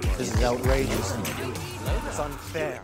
This is outrageous. It's unfair.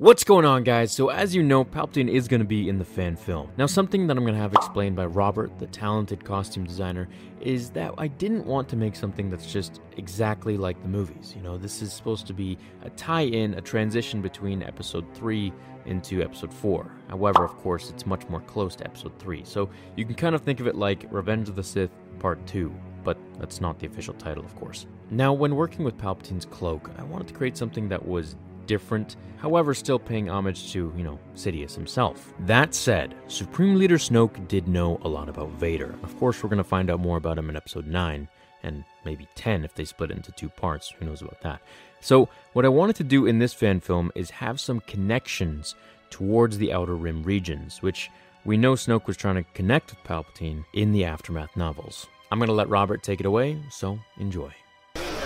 What's going on, guys? So, as you know, Palpatine is going to be in the fan film. Now, something that I'm going to have explained by Robert, the talented costume designer, is that I didn't want to make something that's just exactly like the movies. You know, this is supposed to be a tie in, a transition between episode 3 into episode 4. However, of course, it's much more close to episode 3. So, you can kind of think of it like Revenge of the Sith Part 2 but that's not the official title, of course. Now, when working with Palpatine's cloak, I wanted to create something that was different, however, still paying homage to, you know, Sidious himself. That said, Supreme Leader Snoke did know a lot about Vader. Of course, we're going to find out more about him in episode 9, and maybe 10 if they split it into two parts. Who knows about that? So, what I wanted to do in this fan film is have some connections towards the Outer Rim regions, which we know Snoke was trying to connect with Palpatine in the Aftermath novels. I'm going to let Robert take it away, so enjoy.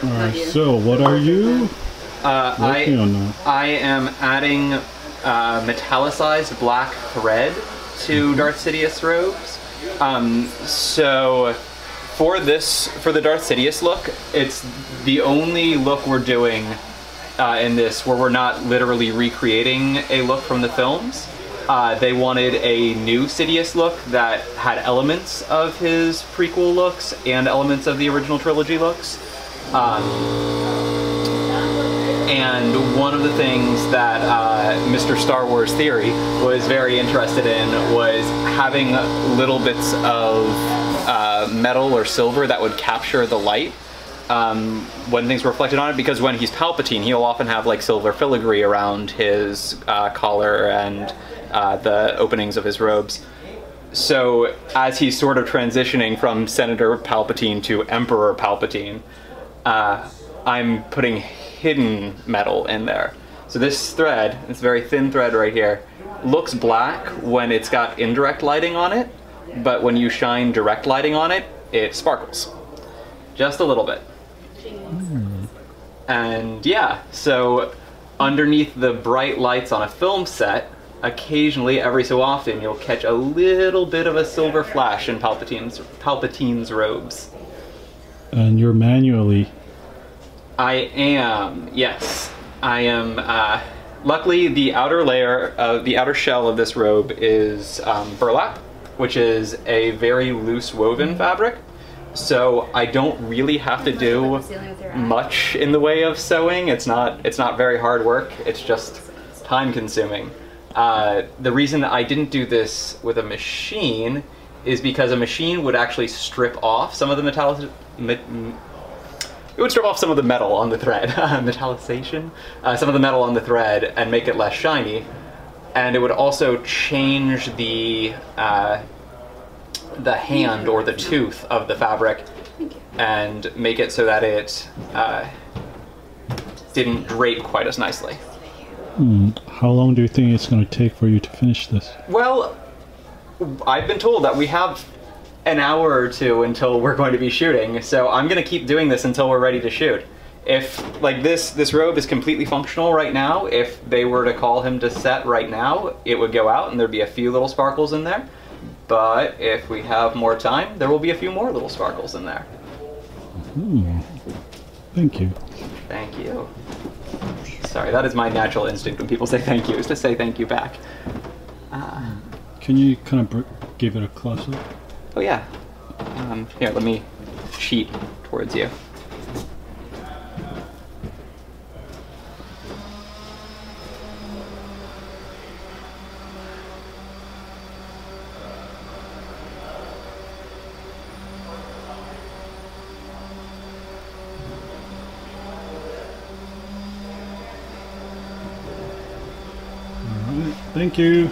Alright, so what are you Uh, I. I am adding uh, metallicized black thread to Darth Sidious robes. Um, so for this, for the Darth Sidious look, it's the only look we're doing uh, in this where we're not literally recreating a look from the films. Uh, they wanted a new Sidious look that had elements of his prequel looks and elements of the original trilogy looks. Um, and one of the things that uh, Mr. Star Wars Theory was very interested in was having little bits of uh, metal or silver that would capture the light um, when things were reflected on it. Because when he's Palpatine, he'll often have like silver filigree around his uh, collar and uh, the openings of his robes. So as he's sort of transitioning from Senator Palpatine to Emperor Palpatine, uh, I'm putting hidden metal in there. So this thread, this very thin thread right here, looks black when it's got indirect lighting on it, but when you shine direct lighting on it, it sparkles. Just a little bit. And yeah, so underneath the bright lights on a film set, occasionally, every so often, you'll catch a little bit of a silver flash in Palpatine's Palpatine's robes. And you're manually. I am, yes. I am. Uh, luckily, the outer layer, uh, the outer shell of this robe is um, burlap, which is a very loose woven fabric. So I don't really have to do much in the way of sewing. It's not. It's not very hard work. It's just time consuming. Uh, the reason that I didn't do this with a machine is because a machine would actually strip off some of the metallic. Me- it would strip off some of the metal on the thread, metallization, uh, some of the metal on the thread, and make it less shiny. And it would also change the uh, the hand or the tooth of the fabric, and make it so that it uh, didn't drape quite as nicely. How long do you think it's going to take for you to finish this? Well, I've been told that we have an hour or two until we're going to be shooting, so I'm going to keep doing this until we're ready to shoot. If like this this robe is completely functional right now, if they were to call him to set right now, it would go out and there'd be a few little sparkles in there. But if we have more time, there will be a few more little sparkles in there. Hmm. Thank you. Thank you. Sorry, that is my natural instinct when people say thank you, is to say thank you back. Can you kind of br- give it a close up? Oh yeah. Um, here, let me cheat towards you. Thank you.